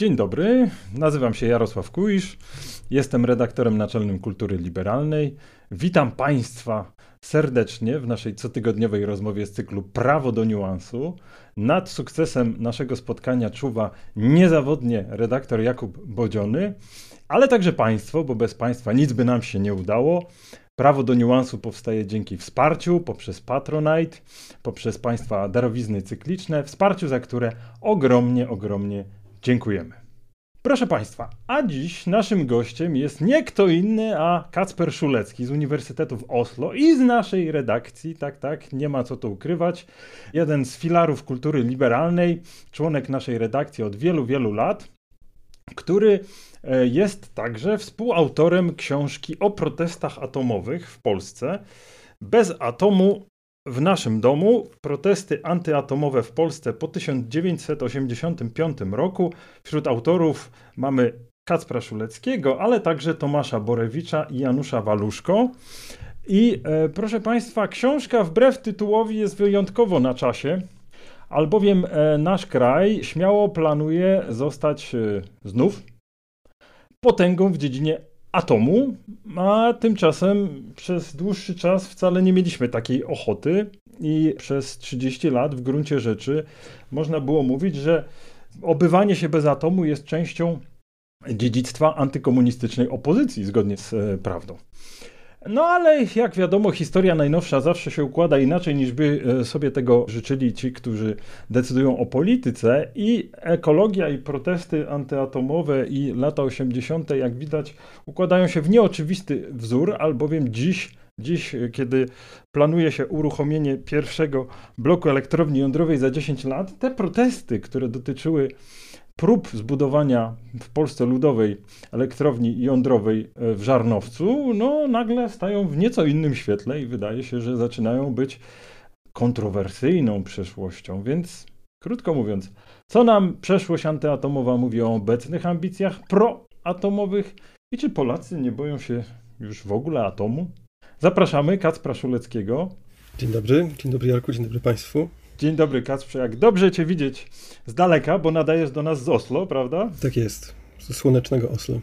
Dzień dobry, nazywam się Jarosław Kuisz, jestem redaktorem naczelnym Kultury Liberalnej. Witam Państwa serdecznie w naszej cotygodniowej rozmowie z cyklu Prawo do niuansu. Nad sukcesem naszego spotkania czuwa niezawodnie redaktor Jakub Bodziony, ale także Państwo, bo bez Państwa nic by nam się nie udało. Prawo do niuansu powstaje dzięki wsparciu poprzez Patronite, poprzez Państwa darowizny cykliczne, wsparciu za które ogromnie, ogromnie dziękujemy. Proszę Państwa, a dziś naszym gościem jest nie kto inny, a Kacper Szulecki z Uniwersytetu w Oslo i z naszej redakcji, tak, tak, nie ma co tu ukrywać. Jeden z filarów kultury liberalnej, członek naszej redakcji od wielu, wielu lat, który e, jest także współautorem książki o protestach atomowych w Polsce. Bez atomu w naszym domu protesty antyatomowe w Polsce po 1985 roku. Wśród autorów mamy Kacpra Szuleckiego, ale także Tomasza Borewicza i Janusza Waluszko. I e, proszę Państwa, książka wbrew tytułowi jest wyjątkowo na czasie, albowiem e, nasz kraj śmiało planuje zostać e, znów potęgą w dziedzinie atomu, a tymczasem przez dłuższy czas wcale nie mieliśmy takiej ochoty i przez 30 lat w gruncie rzeczy można było mówić, że obywanie się bez atomu jest częścią dziedzictwa antykomunistycznej opozycji zgodnie z e, prawdą. No ale jak wiadomo, historia najnowsza zawsze się układa inaczej niż by e, sobie tego życzyli ci, którzy decydują o polityce i ekologia i protesty antyatomowe i lata 80., jak widać, układają się w nieoczywisty wzór, albowiem dziś Dziś, kiedy planuje się uruchomienie pierwszego bloku elektrowni jądrowej za 10 lat, te protesty, które dotyczyły prób zbudowania w Polsce ludowej elektrowni jądrowej e, w Żarnowcu, no nagle stają w nieco innym świetle i wydaje się, że zaczynają być kontrowersyjną przeszłością. Więc krótko mówiąc, co nam przeszłość antyatomowa mówi o obecnych ambicjach proatomowych i czy Polacy nie boją się już w ogóle atomu? Zapraszamy Kacpra Szuleckiego. Dzień dobry, dzień dobry Jarku, dzień dobry Państwu. Dzień dobry Kacprze, jak dobrze Cię widzieć z daleka, bo nadajesz do nas z Oslo, prawda? Tak jest, ze słonecznego Oslo.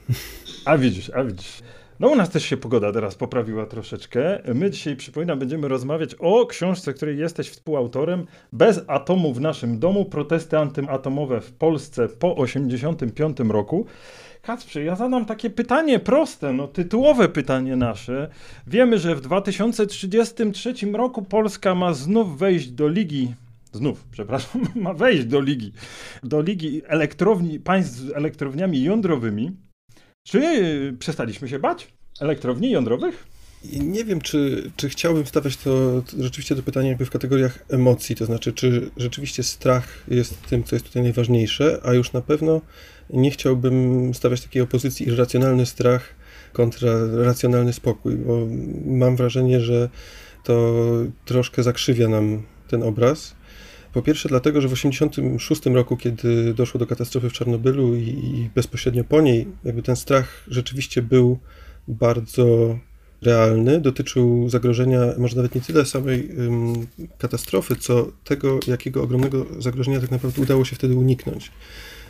A widzisz, a widzisz. No u nas też się pogoda teraz poprawiła troszeczkę. My dzisiaj, przypominam, będziemy rozmawiać o książce, której jesteś współautorem. Bez atomu w naszym domu. Protesty antyatomowe w Polsce po 1985 roku. Kacprze, ja zadam takie pytanie proste, no tytułowe pytanie nasze. Wiemy, że w 2033 roku Polska ma znów wejść do Ligi znów, przepraszam, ma wejść do ligi, do ligi elektrowni, państw z elektrowniami jądrowymi. Czy przestaliśmy się bać elektrowni jądrowych? Nie wiem, czy, czy chciałbym stawiać to rzeczywiście do pytania jakby w kategoriach emocji, to znaczy, czy rzeczywiście strach jest tym, co jest tutaj najważniejsze, a już na pewno nie chciałbym stawiać takiej opozycji irracjonalny strach kontra racjonalny spokój, bo mam wrażenie, że to troszkę zakrzywia nam ten obraz. Po pierwsze dlatego, że w 1986 roku, kiedy doszło do katastrofy w Czarnobylu i, i bezpośrednio po niej, jakby ten strach rzeczywiście był bardzo realny, dotyczył zagrożenia, może nawet nie tyle samej um, katastrofy, co tego, jakiego ogromnego zagrożenia tak naprawdę udało się wtedy uniknąć.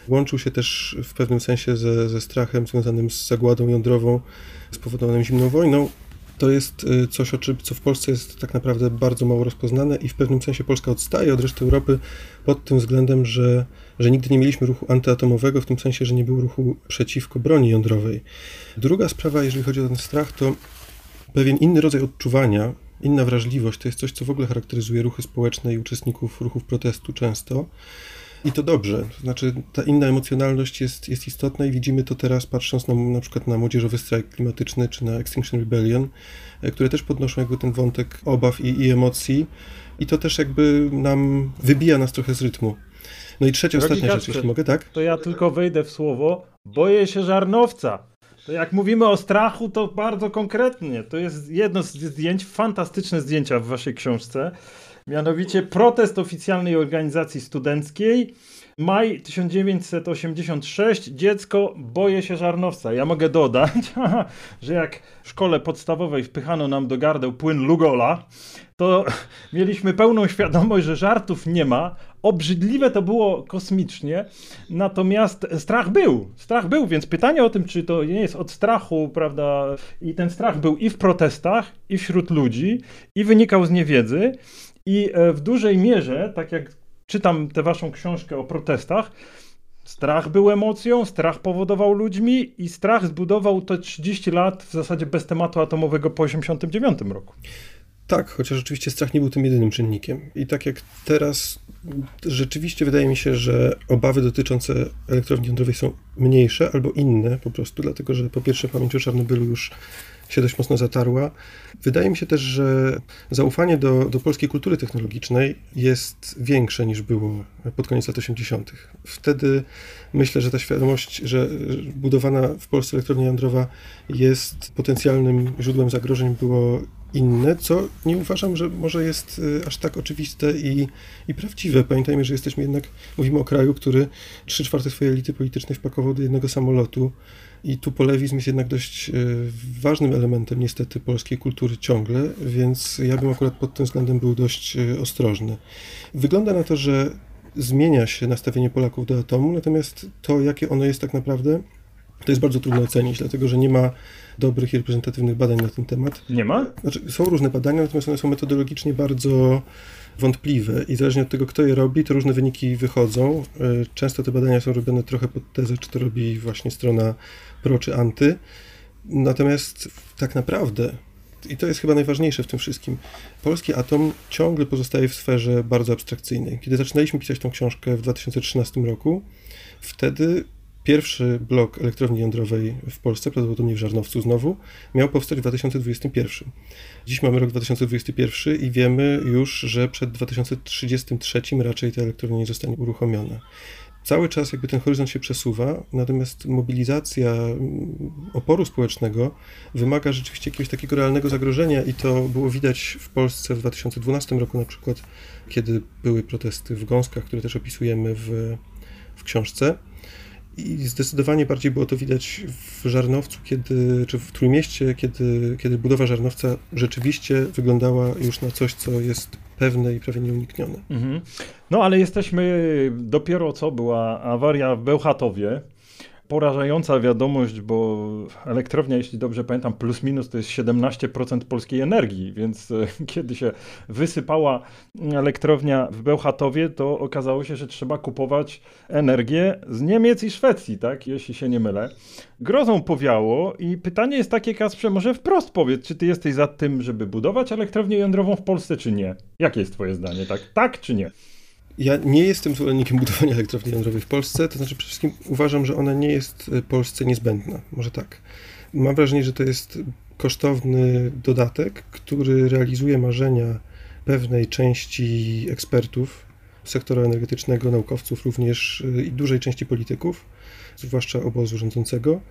Łączył się też w pewnym sensie ze, ze strachem związanym z zagładą jądrową spowodowaną zimną wojną. To jest y, coś, o czym, co w Polsce jest tak naprawdę bardzo mało rozpoznane i w pewnym sensie Polska odstaje od reszty Europy pod tym względem, że, że nigdy nie mieliśmy ruchu antyatomowego, w tym sensie, że nie było ruchu przeciwko broni jądrowej. Druga sprawa, jeżeli chodzi o ten strach, to pewien inny rodzaj odczuwania, inna wrażliwość, to jest coś, co w ogóle charakteryzuje ruchy społeczne i uczestników ruchów protestu często. I to dobrze. To znaczy, ta inna emocjonalność jest, jest istotna i widzimy to teraz, patrząc na, na przykład na młodzieżowy strajk klimatyczny czy na Extinction Rebellion, e, które też podnoszą jakby ten wątek obaw i, i emocji. I to też jakby nam wybija nas trochę z rytmu. No i trzecia, Drogi ostatnia rzecz, jeśli mogę, tak? To ja tylko wejdę w słowo. Boję się żarnowca. To jak mówimy o strachu, to bardzo konkretnie. To jest jedno z zdjęć, fantastyczne zdjęcia w waszej książce. Mianowicie protest oficjalnej organizacji studenckiej. Maj 1986. Dziecko boje się żarnowca. Ja mogę dodać, że jak w szkole podstawowej wpychano nam do gardeł płyn Lugola, to mieliśmy pełną świadomość, że żartów nie ma, obrzydliwe to było kosmicznie, natomiast strach był, strach był, więc pytanie o tym, czy to nie jest od strachu, prawda, i ten strach był i w protestach, i wśród ludzi, i wynikał z niewiedzy, i e, w dużej mierze, tak jak czytam tę waszą książkę o protestach, Strach był emocją, strach powodował ludźmi i strach zbudował te 30 lat w zasadzie bez tematu atomowego po 1989 roku. Tak, chociaż rzeczywiście strach nie był tym jedynym czynnikiem. I tak jak teraz, rzeczywiście wydaje mi się, że obawy dotyczące elektrowni jądrowej są mniejsze albo inne po prostu, dlatego że po pierwsze pamięć o Czarnobylu już się dość mocno zatarła. Wydaje mi się też, że zaufanie do, do polskiej kultury technologicznej jest większe niż było pod koniec lat 80. Wtedy myślę, że ta świadomość, że budowana w Polsce elektrownia jądrowa jest potencjalnym źródłem zagrożeń, było inne, co nie uważam, że może jest y, aż tak oczywiste i, i prawdziwe. Pamiętajmy, że jesteśmy jednak, mówimy o kraju, który trzy czwarte swojej elity politycznej wpakował do jednego samolotu i tu polewizm jest jednak dość y, ważnym elementem niestety polskiej kultury ciągle, więc ja bym akurat pod tym względem był dość y, ostrożny. Wygląda na to, że zmienia się nastawienie Polaków do atomu, natomiast to, jakie ono jest tak naprawdę, to jest bardzo trudno ocenić, dlatego że nie ma dobrych i reprezentatywnych badań na ten temat. Nie ma? Znaczy, są różne badania, natomiast one są metodologicznie bardzo wątpliwe i zależnie od tego, kto je robi, to różne wyniki wychodzą. E, często te badania są robione trochę pod tezę, czy to robi właśnie strona pro czy anty. Natomiast tak naprawdę, i to jest chyba najważniejsze w tym wszystkim, polski atom ciągle pozostaje w sferze bardzo abstrakcyjnej. Kiedy zaczynaliśmy pisać tą książkę w 2013 roku, wtedy Pierwszy blok elektrowni jądrowej w Polsce, prawdopodobnie w Żarnowcu znowu, miał powstać w 2021. Dziś mamy rok 2021 i wiemy już, że przed 2033 raczej ta elektrownia nie zostanie uruchomiona. Cały czas jakby ten horyzont się przesuwa, natomiast mobilizacja mm, oporu społecznego wymaga rzeczywiście jakiegoś takiego realnego zagrożenia i to było widać w Polsce w 2012 roku na przykład, kiedy były protesty w Gąskach, które też opisujemy w, w książce. I zdecydowanie bardziej było to widać w Żarnowcu, kiedy, czy w Trójmieście, kiedy, kiedy budowa Żarnowca rzeczywiście wyglądała już na coś, co jest pewne i prawie nieuniknione. Mhm. No ale jesteśmy, dopiero co była awaria w Bełchatowie, porażająca wiadomość, bo elektrownia, jeśli dobrze pamiętam, plus minus to jest 17% polskiej energii, więc e, kiedy się wysypała elektrownia w Bełchatowie, to okazało się, że trzeba kupować energię z Niemiec i Szwecji, tak, jeśli się nie mylę. Grozą powiało i pytanie jest takie, Kasprze, może wprost powiedz, czy ty jesteś za tym, żeby budować elektrownię jądrową w Polsce, czy nie? Jakie jest twoje zdanie, tak? Tak czy nie? Ja nie jestem zwolennikiem budowania elektrowni jądrowej w Polsce, to znaczy przede wszystkim uważam, że ona nie jest Polsce niezbędna. Może tak. Mam wrażenie, że to jest kosztowny dodatek, który realizuje marzenia pewnej części ekspertów sektora energetycznego, naukowców również e, i dużej części polityków, zwłaszcza obozu rządzącego.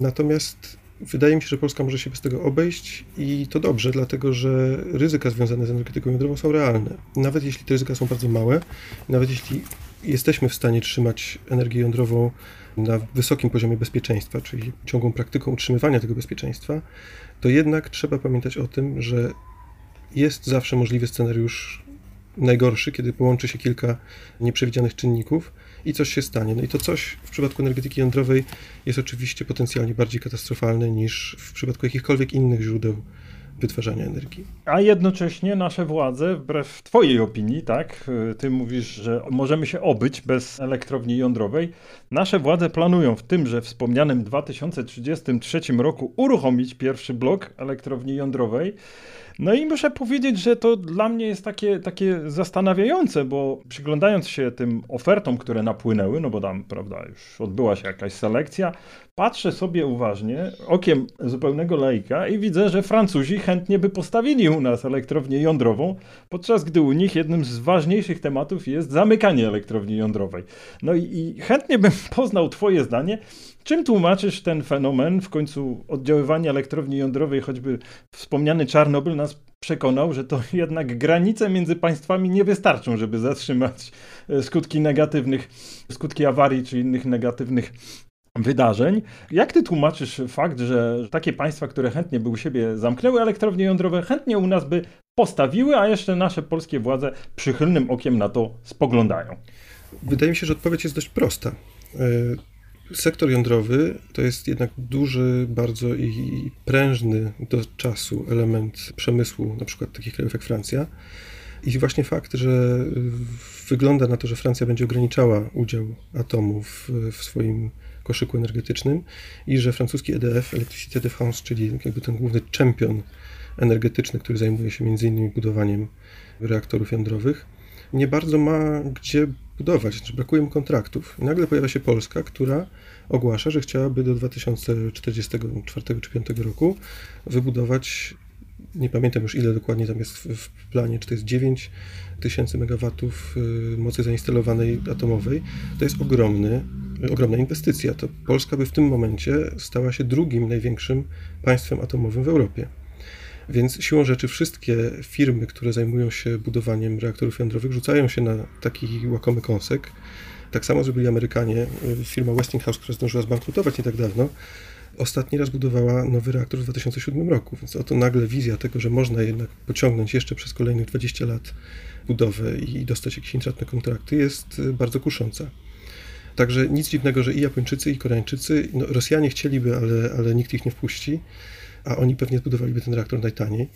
Natomiast Wydaje mi się, że Polska może się bez tego obejść i to dobrze, dlatego że ryzyka związane z energetyką jądrową są realne. Nawet jeśli te ryzyka są bardzo małe, nawet jeśli jesteśmy w stanie trzymać energię jądrową na wysokim poziomie bezpieczeństwa, czyli ciągłą praktyką utrzymywania tego bezpieczeństwa, to jednak trzeba pamiętać o tym, że jest zawsze możliwy scenariusz najgorszy, kiedy połączy się kilka nieprzewidzianych czynników i coś się stanie. No i to coś w przypadku energetyki jądrowej jest oczywiście potencjalnie bardziej katastrofalne niż w przypadku jakichkolwiek innych źródeł wytwarzania energii. A jednocześnie nasze władze, wbrew Twojej opinii, tak, Ty mówisz, że możemy się obyć bez elektrowni jądrowej. Nasze władze planują w tymże wspomnianym 2033 roku uruchomić pierwszy blok elektrowni jądrowej. No i muszę powiedzieć, że to dla mnie jest takie, takie zastanawiające, bo przyglądając się tym ofertom, które napłynęły, no bo tam, prawda, już odbyła się jakaś selekcja, patrzę sobie uważnie, okiem zupełnego laika i widzę, że Francuzi chętnie by postawili u nas elektrownię jądrową, podczas gdy u nich jednym z ważniejszych tematów jest zamykanie elektrowni jądrowej. No i, i chętnie bym poznał Twoje zdanie, Czym tłumaczysz ten fenomen? W końcu oddziaływanie elektrowni jądrowej, choćby wspomniany Czarnobyl, nas przekonał, że to jednak granice między państwami nie wystarczą, żeby zatrzymać e, skutki negatywnych, skutki awarii czy innych negatywnych wydarzeń. Jak ty tłumaczysz fakt, że takie państwa, które chętnie by u siebie zamknęły elektrownie jądrowe, chętnie u nas by postawiły, a jeszcze nasze polskie władze przychylnym okiem na to spoglądają? Wydaje mi się, że odpowiedź jest dość prosta. Sektor jądrowy to jest jednak duży, bardzo i prężny do czasu element przemysłu, na przykład takich krajów jak Francja. I właśnie fakt, że wygląda na to, że Francja będzie ograniczała udział atomów w swoim koszyku energetycznym i że francuski EDF, Electricité de France, czyli jakby ten główny czempion energetyczny, który zajmuje się między innymi budowaniem reaktorów jądrowych, nie bardzo ma gdzie budować, znaczy brakuje mu kontraktów. I nagle pojawia się Polska, która ogłasza, że chciałaby do 2044 czy 2005 roku wybudować, nie pamiętam już ile dokładnie tam jest w planie, czy to jest 9 tysięcy megawatów y, mocy zainstalowanej atomowej. To jest ogromny, ogromna inwestycja. To Polska by w tym momencie stała się drugim największym państwem atomowym w Europie. Więc siłą rzeczy wszystkie firmy, które zajmują się budowaniem reaktorów jądrowych, rzucają się na taki łakomy kąsek. Tak samo zrobili Amerykanie. Firma Westinghouse, która zdążyła zbankrutować nie tak dawno, ostatni raz budowała nowy reaktor w 2007 roku. Więc oto nagle wizja tego, że można jednak pociągnąć jeszcze przez kolejnych 20 lat budowę i dostać jakieś intratne kontrakty, jest bardzo kusząca. Także nic dziwnego, że i Japończycy, i Koreańczycy, no Rosjanie chcieliby, ale, ale nikt ich nie wpuści a oni pewnie zbudowaliby ten reaktor najtaniej.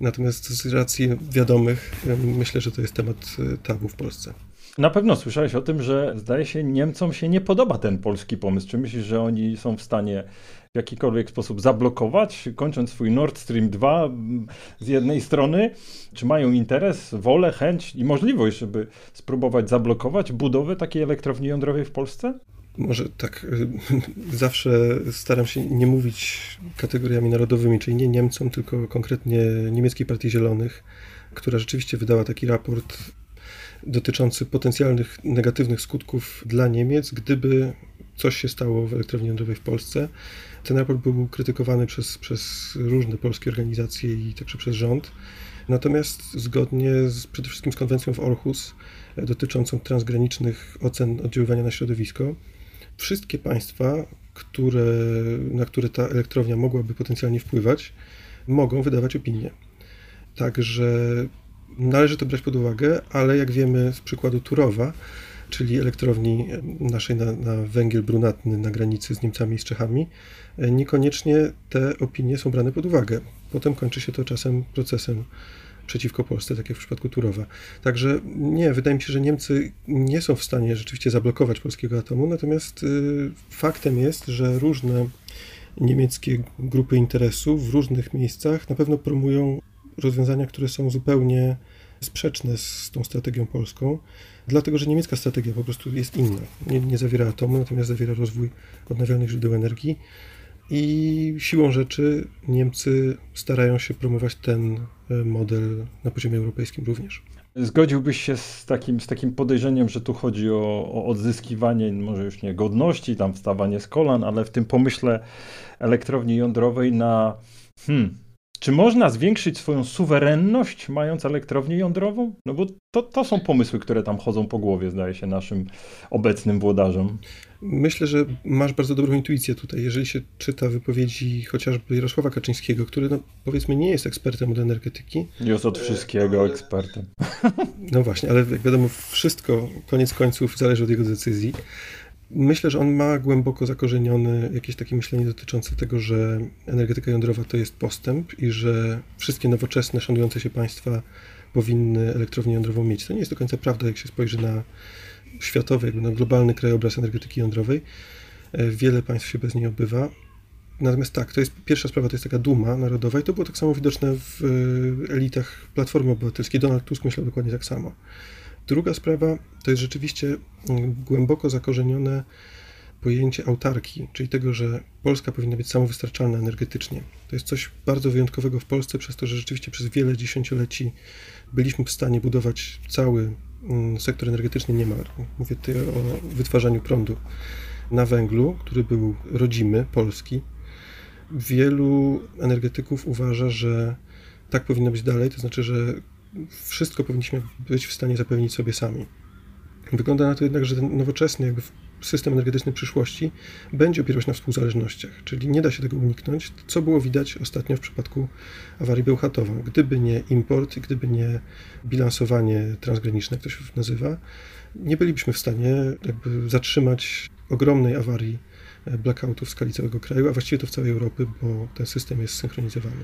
Natomiast z racji wiadomych, myślę, że to jest temat e, tabu w Polsce. Na pewno słyszałeś o tym, że zdaje się Niemcom się nie podoba ten polski pomysł. Czy myślisz, że oni są w stanie w jakikolwiek sposób zablokować, kończąc swój Nord Stream 2 z jednej strony? Czy mają interes, wolę, chęć i możliwość, żeby spróbować zablokować budowę takiej elektrowni jądrowej w Polsce? Może tak y, zawsze staram się nie mówić kategoriami narodowymi, czyli nie Niemcom, tylko konkretnie Niemieckiej Partii Zielonych, która rzeczywiście wydała taki raport dotyczący potencjalnych negatywnych skutków dla Niemiec, gdyby coś się stało w elektrowni jądrowej w Polsce. Ten raport był krytykowany przez, przez różne polskie organizacje i także przez rząd. Natomiast zgodnie z, przede wszystkim z konwencją w Orhus dotyczącą transgranicznych ocen oddziaływania na środowisko, wszystkie państwa, które, na które ta elektrownia mogłaby potencjalnie wpływać, mogą wydawać opinie. Także należy to brać pod uwagę, ale jak wiemy z przykładu Turowa, czyli elektrowni naszej na, na węgiel brunatny na granicy z Niemcami i z Czechami, niekoniecznie te opinie są brane pod uwagę. Potem kończy się to czasem procesem przeciwko Polsce, tak jak w przypadku Turowa. Także nie, wydaje mi się, że Niemcy nie są w stanie rzeczywiście zablokować polskiego atomu, natomiast y, faktem jest, że różne niemieckie grupy interesów w różnych miejscach na pewno promują rozwiązania, które są zupełnie sprzeczne z tą strategią polską, dlatego że niemiecka strategia po prostu jest inna. Nie, nie zawiera atomu, natomiast zawiera rozwój odnawialnych źródeł energii. I siłą rzeczy Niemcy starają się promować ten e, model na poziomie europejskim również. Zgodziłbyś się z takim, z takim podejrzeniem, że tu chodzi o, o odzyskiwanie, może już nie godności, tam wstawanie z kolan, ale w tym pomyśle elektrowni jądrowej na hmm, czy można zwiększyć swoją suwerenność, mając elektrownię jądrową? No bo to, to są pomysły, które tam chodzą po głowie, zdaje się, naszym obecnym włodarzom. Myślę, że masz bardzo dobrą intuicję tutaj. Jeżeli się czyta wypowiedzi chociażby Jarosława Kaczyńskiego, który no, powiedzmy nie jest ekspertem od energetyki. Jest od wszystkiego ale... ekspertem. No właśnie, ale jak wiadomo, wszystko koniec końców zależy od jego decyzji. Myślę, że on ma głęboko zakorzenione jakieś takie myślenie dotyczące tego, że energetyka jądrowa to jest postęp i że wszystkie nowoczesne, szanujące się państwa powinny elektrownię jądrową mieć. To nie jest do końca prawda, jak się spojrzy na światowy, jakby na globalny krajobraz energetyki jądrowej. E, wiele państw się bez niej obywa. Natomiast tak, to jest pierwsza sprawa, to jest taka duma narodowa i to było tak samo widoczne w e, elitach Platformy Obywatelskiej. Donald Tusk myślał dokładnie tak samo. Druga sprawa to jest rzeczywiście mm, głęboko zakorzenione pojęcie autarki, czyli tego, że Polska powinna być samowystarczalna energetycznie. To jest coś bardzo wyjątkowego w Polsce, przez to, że rzeczywiście przez wiele dziesięcioleci byliśmy w stanie budować cały mm, sektor energetyczny niemal. Mówię tutaj o wytwarzaniu prądu na węglu, który był rodzimy, polski. Wielu energetyków uważa, że tak powinno być dalej, to znaczy, że wszystko powinniśmy być w stanie zapewnić sobie sami. Wygląda na to jednak, że ten nowoczesny, jakby system energetyczny przyszłości będzie opierał się na współzależnościach, czyli nie da się tego uniknąć, co było widać ostatnio w przypadku awarii Bełchatowa. Gdyby nie import, gdyby nie bilansowanie transgraniczne, jak to się nazywa, nie bylibyśmy w stanie jakby zatrzymać ogromnej awarii blackoutów w skali całego kraju, a właściwie to w całej Europy, bo ten system jest synchronizowany.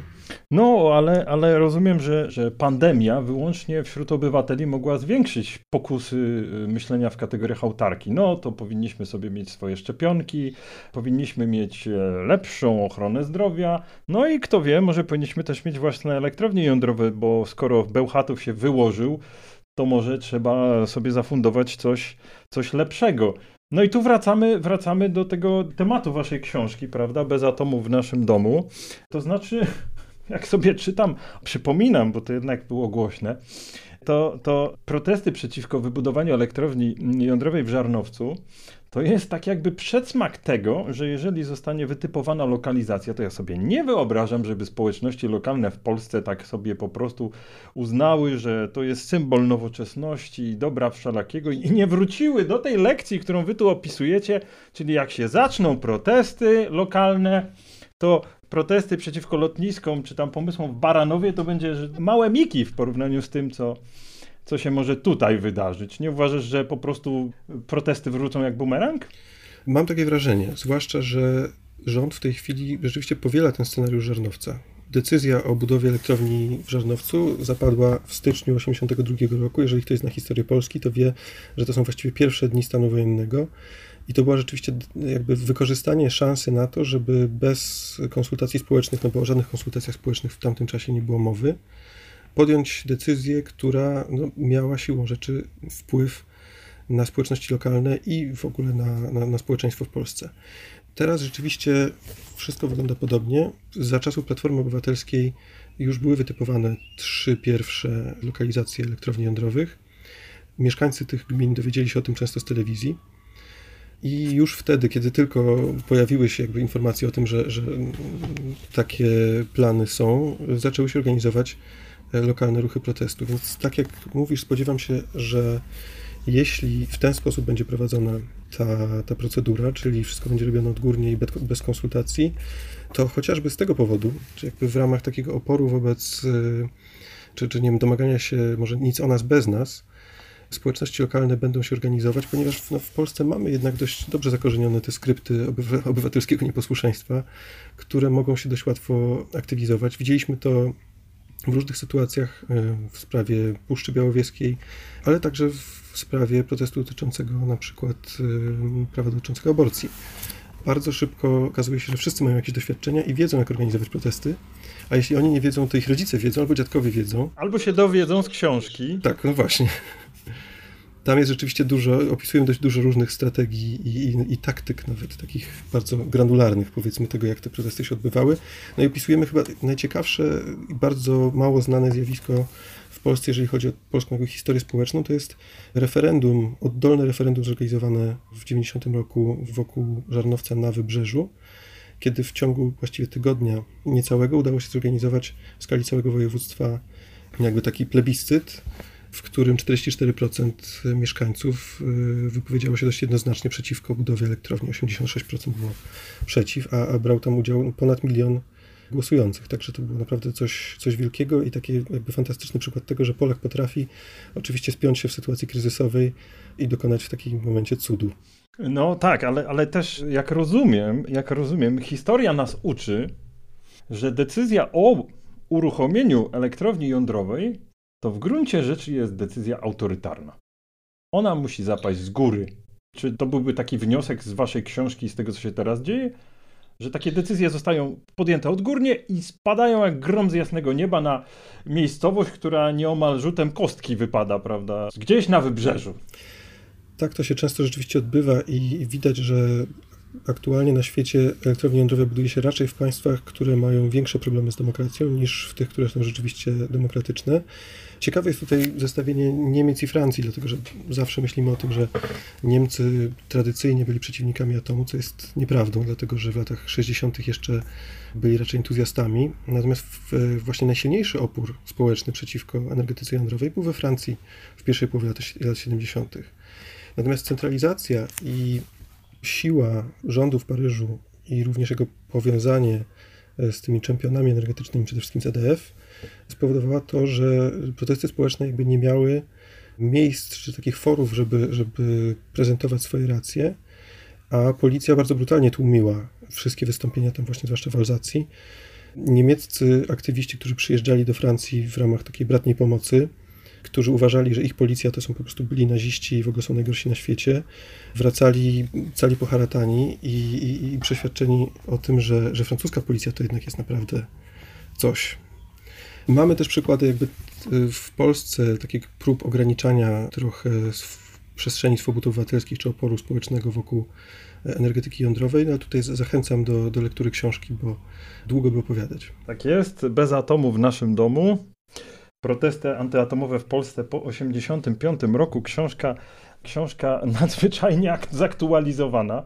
No, ale, ale rozumiem, że, że pandemia wyłącznie wśród obywateli mogła zwiększyć pokusy y, myślenia w kategoriach autarki. No, to powinniśmy sobie mieć swoje szczepionki, powinniśmy mieć e, lepszą ochronę zdrowia, no i kto wie, może powinniśmy też mieć własne elektrownie jądrowe, bo skoro Bełchatów się wyłożył, to może trzeba sobie zafundować coś, coś lepszego. No i tu wracamy, wracamy do tego tematu waszej książki, prawda? Bez atomu w naszym domu. To znaczy, jak sobie czytam, przypominam, bo to jednak było głośne, to, to protesty przeciwko wybudowaniu elektrowni jądrowej w Żarnowcu to jest tak jakby przedsmak tego, że jeżeli zostanie wytypowana lokalizacja, to ja sobie nie wyobrażam, żeby społeczności lokalne w Polsce tak sobie po prostu uznały, że to jest symbol nowoczesności i dobra wszelakiego i nie wróciły do tej lekcji, którą wy tu opisujecie, czyli jak się zaczną protesty lokalne, to protesty przeciwko lotniskom czy tam pomysłom w Baranowie to będzie małe miki w porównaniu z tym, co, co się może tutaj wydarzyć. Nie uważasz, że po prostu protesty wrócą jak bumerang? Mam takie wrażenie, zwłaszcza, że rząd w tej chwili rzeczywiście powiela ten scenariusz Żarnowca. Decyzja o budowie elektrowni w Żarnowcu zapadła w styczniu 1982 roku. Jeżeli ktoś zna historię Polski, to wie, że to są właściwie pierwsze dni stanu wojennego. I to było rzeczywiście jakby wykorzystanie szansy na to, żeby bez konsultacji społecznych, no bo o żadnych konsultacjach społecznych w tamtym czasie nie było mowy, podjąć decyzję, która no, miała siłą rzeczy wpływ na społeczności lokalne i w ogóle na, na, na społeczeństwo w Polsce. Teraz rzeczywiście wszystko wygląda podobnie. Za czasów Platformy Obywatelskiej już były wytypowane trzy pierwsze lokalizacje elektrowni jądrowych. Mieszkańcy tych gmin dowiedzieli się o tym często z telewizji. I już wtedy, kiedy tylko pojawiły się jakby informacje o tym, że, że takie plany są, zaczęły się organizować lokalne ruchy protestu. Więc tak jak mówisz, spodziewam się, że jeśli w ten sposób będzie prowadzona ta, ta procedura, czyli wszystko będzie robione odgórnie i bez, bez konsultacji, to chociażby z tego powodu, czy jakby w ramach takiego oporu wobec, e, czy, czy nie wiem, domagania się może nic o nas bez nas, społeczności lokalne będą się organizować, ponieważ no, w Polsce mamy jednak dość dobrze zakorzenione te skrypty obywatelskiego nieposłuszeństwa, które mogą się dość łatwo aktywizować. Widzieliśmy to w różnych sytuacjach e, w sprawie Puszczy Białowieskiej, ale także w sprawie protestu dotyczącego na przykład e, prawa dotyczącego aborcji. Bardzo szybko okazuje się, że wszyscy mają jakieś doświadczenia i wiedzą, jak organizować protesty, a jeśli oni nie wiedzą, to ich rodzice wiedzą, albo dziadkowie wiedzą. Albo się dowiedzą z książki. Tak, no właśnie. Tam jest rzeczywiście dużo, opisujemy dość dużo różnych strategii i, i, i, taktyk, nawet takich bardzo granularnych, powiedzmy, tego, jak te protesty się odbywały. No i opisujemy chyba najciekawsze i bardzo mało znane zjawisko w Polsce, jeżeli chodzi o polską historię społeczną, to jest referendum, oddolne referendum zorganizowane w 90 roku wokół Żarnowca na Wybrzeżu, kiedy w ciągu właściwie tygodnia niecałego udało się zorganizować w skali całego województwa jakby taki plebiscyt, w którym 44% mieszkańców y, wypowiedziało się dość jednoznacznie przeciwko budowie elektrowni. 86% było przeciw, a, a brał tam udział ponad milion głosujących. Także to było naprawdę coś, coś wielkiego i taki jakby fantastyczny przykład tego, że Polak potrafi oczywiście spiąć się w sytuacji kryzysowej i dokonać w takim momencie cudu. No tak, ale, ale też jak rozumiem, jak rozumiem, historia nas uczy, że decyzja o uruchomieniu elektrowni jądrowej to w gruncie rzeczy jest decyzja autorytarna. Ona musi zapaść z góry. Czy to byłby taki wniosek z waszej książki, z tego co się teraz dzieje? Że takie decyzje zostają podjęte odgórnie i spadają jak grom z jasnego nieba na miejscowość, która nieomal rzutem kostki wypada, prawda? Gdzieś na wybrzeżu. Tak to się często rzeczywiście odbywa i widać, że aktualnie na świecie elektrownie jądrowe buduje się raczej w państwach, które mają większe problemy z demokracją niż w tych, które są rzeczywiście demokratyczne. Ciekawe jest tutaj zestawienie Niemiec i Francji, dlatego że zawsze myślimy o tym, że Niemcy tradycyjnie byli przeciwnikami atomu, co jest nieprawdą, dlatego że w latach 60. jeszcze byli raczej entuzjastami. Natomiast właśnie najsilniejszy opór społeczny przeciwko energetyce jądrowej był we Francji w pierwszej połowie lat 70. Natomiast centralizacja i siła rządu w Paryżu i również jego powiązanie e, z tymi czempionami energetycznymi, przede wszystkim ZDF, spowodowała to, że protesty społeczne jakby nie miały miejsc czy takich forów, żeby, żeby prezentować swoje racje, a policja bardzo brutalnie tłumiła wszystkie wystąpienia tam właśnie, zwłaszcza w Alzacji. Niemieccy aktywiści, którzy przyjeżdżali do Francji w ramach takiej bratniej pomocy, którzy uważali, że ich policja to są po prostu byli naziści i w ogóle są najgorsi na świecie, wracali cali poharatani i, i, i przeświadczeni o tym, że, że francuska policja to jednak jest naprawdę coś. Mamy też przykłady jakby w Polsce takich prób ograniczania trochę przestrzeni swobód obywatelskich czy oporu społecznego wokół energetyki jądrowej. No, tutaj zachęcam do, do lektury książki, bo długo by opowiadać. Tak jest, bez atomu w naszym domu. Protesty antyatomowe w Polsce po 1985 roku. Książka, książka nadzwyczajnie zaktualizowana.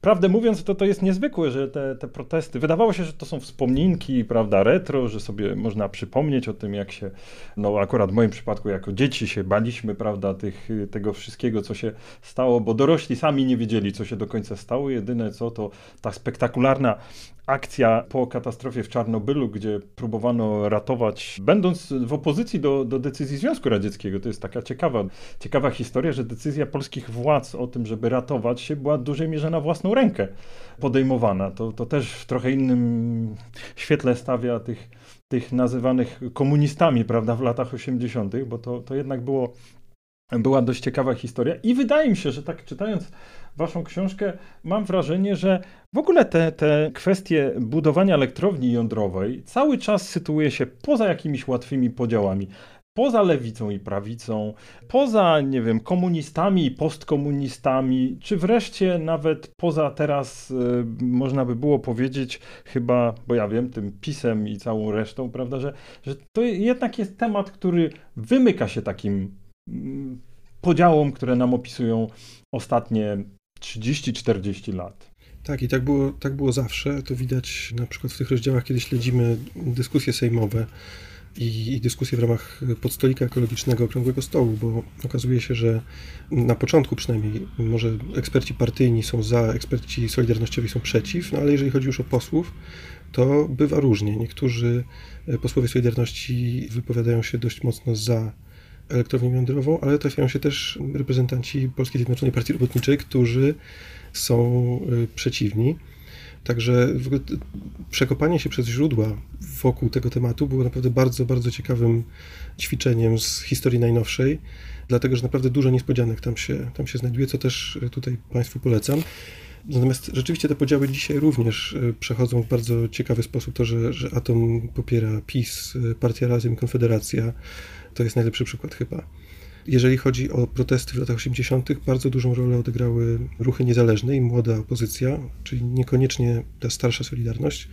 Prawdę mówiąc, to, to jest niezwykłe, że te, te protesty, wydawało się, że to są wspomnienki, prawda, retro, że sobie można przypomnieć o tym, jak się, no akurat w moim przypadku jako dzieci się baliśmy, prawda, tych, tego wszystkiego, co się stało, bo dorośli sami nie wiedzieli, co się do końca stało. Jedyne co, to ta spektakularna akcja po katastrofie w Czarnobylu, gdzie próbowano ratować, będąc w opozycji do, do decyzji Związku Radzieckiego. To jest taka ciekawa, ciekawa historia, że decyzja polskich władz o tym, żeby ratować się, była w dużej mierze na własną rękę podejmowana. To, to też w trochę innym świetle stawia tych, tych nazywanych komunistami, prawda, w latach 80., bo to, to jednak było była dość ciekawa historia i wydaje mi się, że tak czytając waszą książkę, mam wrażenie, że w ogóle te, te kwestie budowania elektrowni jądrowej cały czas sytuuje się poza jakimiś łatwymi podziałami. Poza lewicą i prawicą, poza, nie wiem, komunistami i postkomunistami, czy wreszcie nawet poza teraz, y, można by było powiedzieć, chyba, bo ja wiem, tym pisem i całą resztą, prawda, że, że to jednak jest temat, który wymyka się takim podziałom, które nam opisują ostatnie 30-40 lat. Tak, i tak było, tak było zawsze. To widać na przykład w tych rozdziałach, kiedy śledzimy dyskusje sejmowe i, i dyskusje w ramach podstolika ekologicznego Okrągłego Stołu, bo okazuje się, że na początku przynajmniej może eksperci partyjni są za, eksperci solidarnościowi są przeciw, no ale jeżeli chodzi już o posłów, to bywa różnie. Niektórzy posłowie Solidarności wypowiadają się dość mocno za elektrownią jądrową, ale trafiają się też reprezentanci Polskiej Zjednoczonej Partii Robotniczej, którzy są y, przeciwni. Także przekopanie się przez źródła wokół tego tematu było naprawdę bardzo, bardzo ciekawym ćwiczeniem z historii najnowszej, dlatego że naprawdę dużo niespodzianek tam się, tam się znajduje, co też tutaj Państwu polecam. Natomiast rzeczywiście te podziały dzisiaj również y, przechodzą w bardzo ciekawy sposób. To, że, że Atom popiera PiS, y, Partia Razem Konfederacja, to jest najlepszy przykład chyba. Jeżeli chodzi o protesty w latach 80., bardzo dużą rolę odegrały ruchy niezależne i młoda opozycja, czyli niekoniecznie ta starsza Solidarność,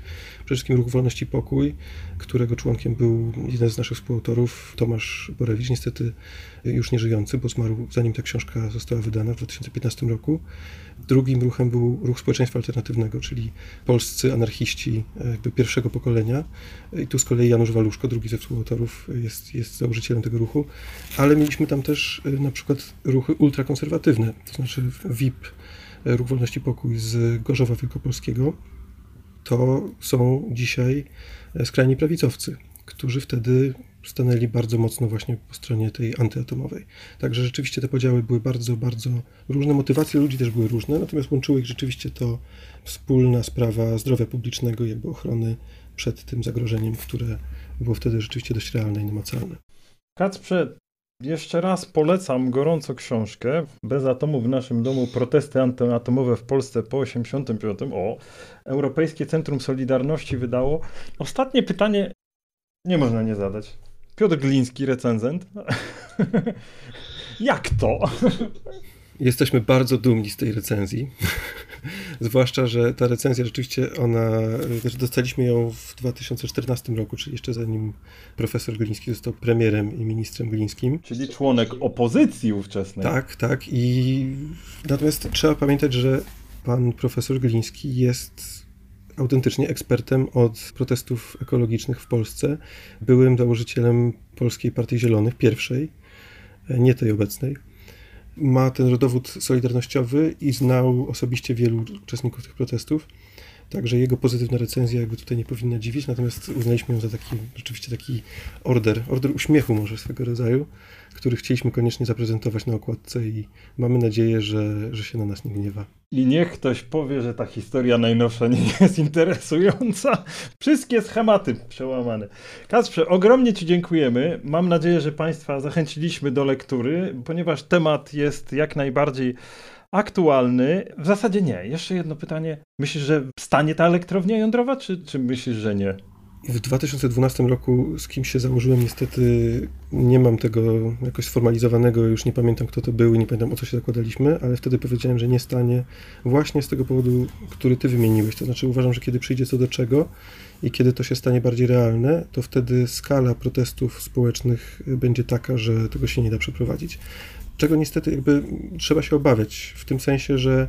przede wszystkim Ruch Wolności Pokój, którego członkiem był jeden z naszych współautorów, Tomasz Borewicz, niestety już nie żyjący, bo zmarł zanim ta książka została wydana w 2015 roku. Drugim ruchem był Ruch Społeczeństwa Alternatywnego, czyli polscy anarchiści jakby pierwszego pokolenia. I tu z kolei Janusz Waluszko, drugi ze współautorów, jest, jest założycielem tego ruchu. Ale mieliśmy tam też y, na przykład ruchy ultrakonserwatywne, to znaczy WIP, Ruch Wolności Pokój z Gorzowa Wielkopolskiego. To są dzisiaj e, skrajni prawicowcy, którzy wtedy stanęli bardzo mocno właśnie po stronie tej antyatomowej. Także rzeczywiście te podziały były bardzo, bardzo różne. Motywacje ludzi też były różne, natomiast łączyło ich rzeczywiście to wspólna sprawa zdrowia publicznego jakby ochrony przed tym zagrożeniem, które było wtedy rzeczywiście dość realne i namacalne. Kacprze, jeszcze raz polecam gorąco książkę Bez atomu w naszym domu protesty antyatomowe w Polsce po 85. O, Europejskie Centrum Solidarności wydało. Ostatnie pytanie nie można nie zadać. Piotr Gliński, recenzent. Jak to? Jesteśmy bardzo dumni z tej recenzji. Zwłaszcza, że ta recenzja rzeczywiście ona, znaczy dostaliśmy ją w 2014 roku, czyli jeszcze zanim profesor Gliński został premierem i ministrem Glińskim. Czyli członek opozycji ówczesnej. Tak, tak. I natomiast trzeba pamiętać, że pan profesor Gliński jest autentycznie ekspertem od protestów ekologicznych w Polsce. Byłym założycielem Polskiej Partii Zielonych, pierwszej, nie tej obecnej. Ma ten rodowód solidarnościowy i znał osobiście wielu uczestników tych protestów. Także jego pozytywna recenzja jakby tutaj nie powinna dziwić, natomiast uznaliśmy ją za taki rzeczywiście taki order, order uśmiechu może swego rodzaju, który chcieliśmy koniecznie zaprezentować na okładce i mamy nadzieję, że, że się na nas nie gniewa. I niech ktoś powie, że ta historia najnowsza nie jest interesująca. Wszystkie schematy przełamane. Kasprze, ogromnie Ci dziękujemy. Mam nadzieję, że Państwa zachęciliśmy do lektury, ponieważ temat jest jak najbardziej aktualny. W zasadzie nie. Jeszcze jedno pytanie. Myślisz, że stanie ta elektrownia jądrowa, czy, czy myślisz, że nie? W 2012 roku z kim się założyłem, niestety nie mam tego jakoś sformalizowanego, już nie pamiętam kto to był i nie pamiętam o co się zakładaliśmy, ale wtedy powiedziałem, że nie stanie właśnie z tego powodu, który ty wymieniłeś. To znaczy uważam, że kiedy przyjdzie co do czego i kiedy to się stanie bardziej realne, to wtedy skala protestów społecznych będzie taka, że tego się nie da przeprowadzić czego niestety jakby trzeba się obawiać, w tym sensie, że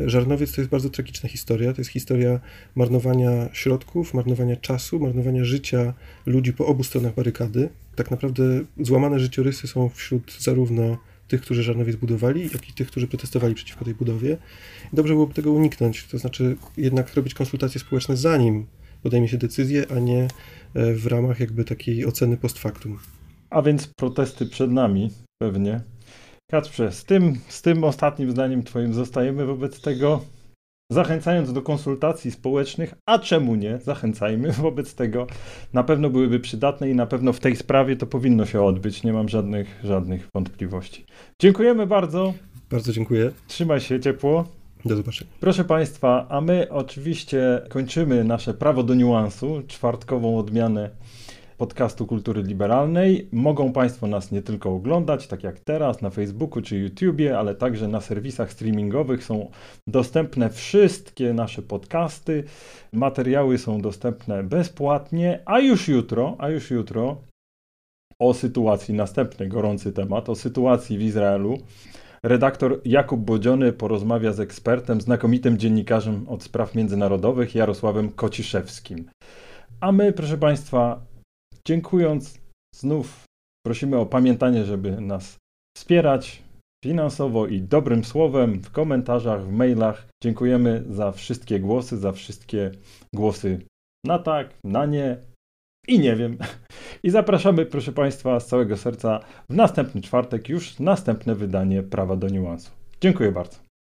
Żarnowiec to jest bardzo tragiczna historia, to jest historia marnowania środków, marnowania czasu, marnowania życia ludzi po obu stronach barykady. Tak naprawdę złamane życiorysy są wśród zarówno tych, którzy Żarnowiec budowali, jak i tych, którzy protestowali przeciwko tej budowie. Dobrze byłoby tego uniknąć, to znaczy jednak robić konsultacje społeczne zanim podejmie się decyzję, a nie e, w ramach jakby takiej oceny post factum. A więc protesty przed nami pewnie. Kacprze, z tym, z tym ostatnim zdaniem Twoim zostajemy wobec tego, zachęcając do konsultacji społecznych, a czemu nie, zachęcajmy wobec tego. Na pewno byłyby przydatne i na pewno w tej sprawie to powinno się odbyć. Nie mam żadnych, żadnych wątpliwości. Dziękujemy bardzo. Bardzo dziękuję. Trzymaj się ciepło. Do zobaczenia. Proszę Państwa, a my oczywiście kończymy nasze prawo do niuansu, czwartkową odmianę podcastu Kultury Liberalnej. Mogą Państwo nas nie tylko oglądać, tak jak teraz na Facebooku czy YouTubie, ale także na serwisach streamingowych są dostępne wszystkie nasze podcasty. Materiały są dostępne bezpłatnie, a już jutro, a już jutro o sytuacji, następny gorący temat, o sytuacji w Izraelu. Redaktor Jakub Bodziony porozmawia z ekspertem, znakomitym dziennikarzem od spraw międzynarodowych Jarosławem Kociszewskim. A my, proszę Państwa, Dziękując, znów prosimy o pamiętanie, żeby nas wspierać finansowo i dobrym słowem w komentarzach, w mailach. Dziękujemy za wszystkie głosy, za wszystkie głosy na tak, na nie i nie wiem. I zapraszamy, proszę Państwa, z całego serca w następny czwartek już następne wydanie Prawa do Niuansu. Dziękuję bardzo.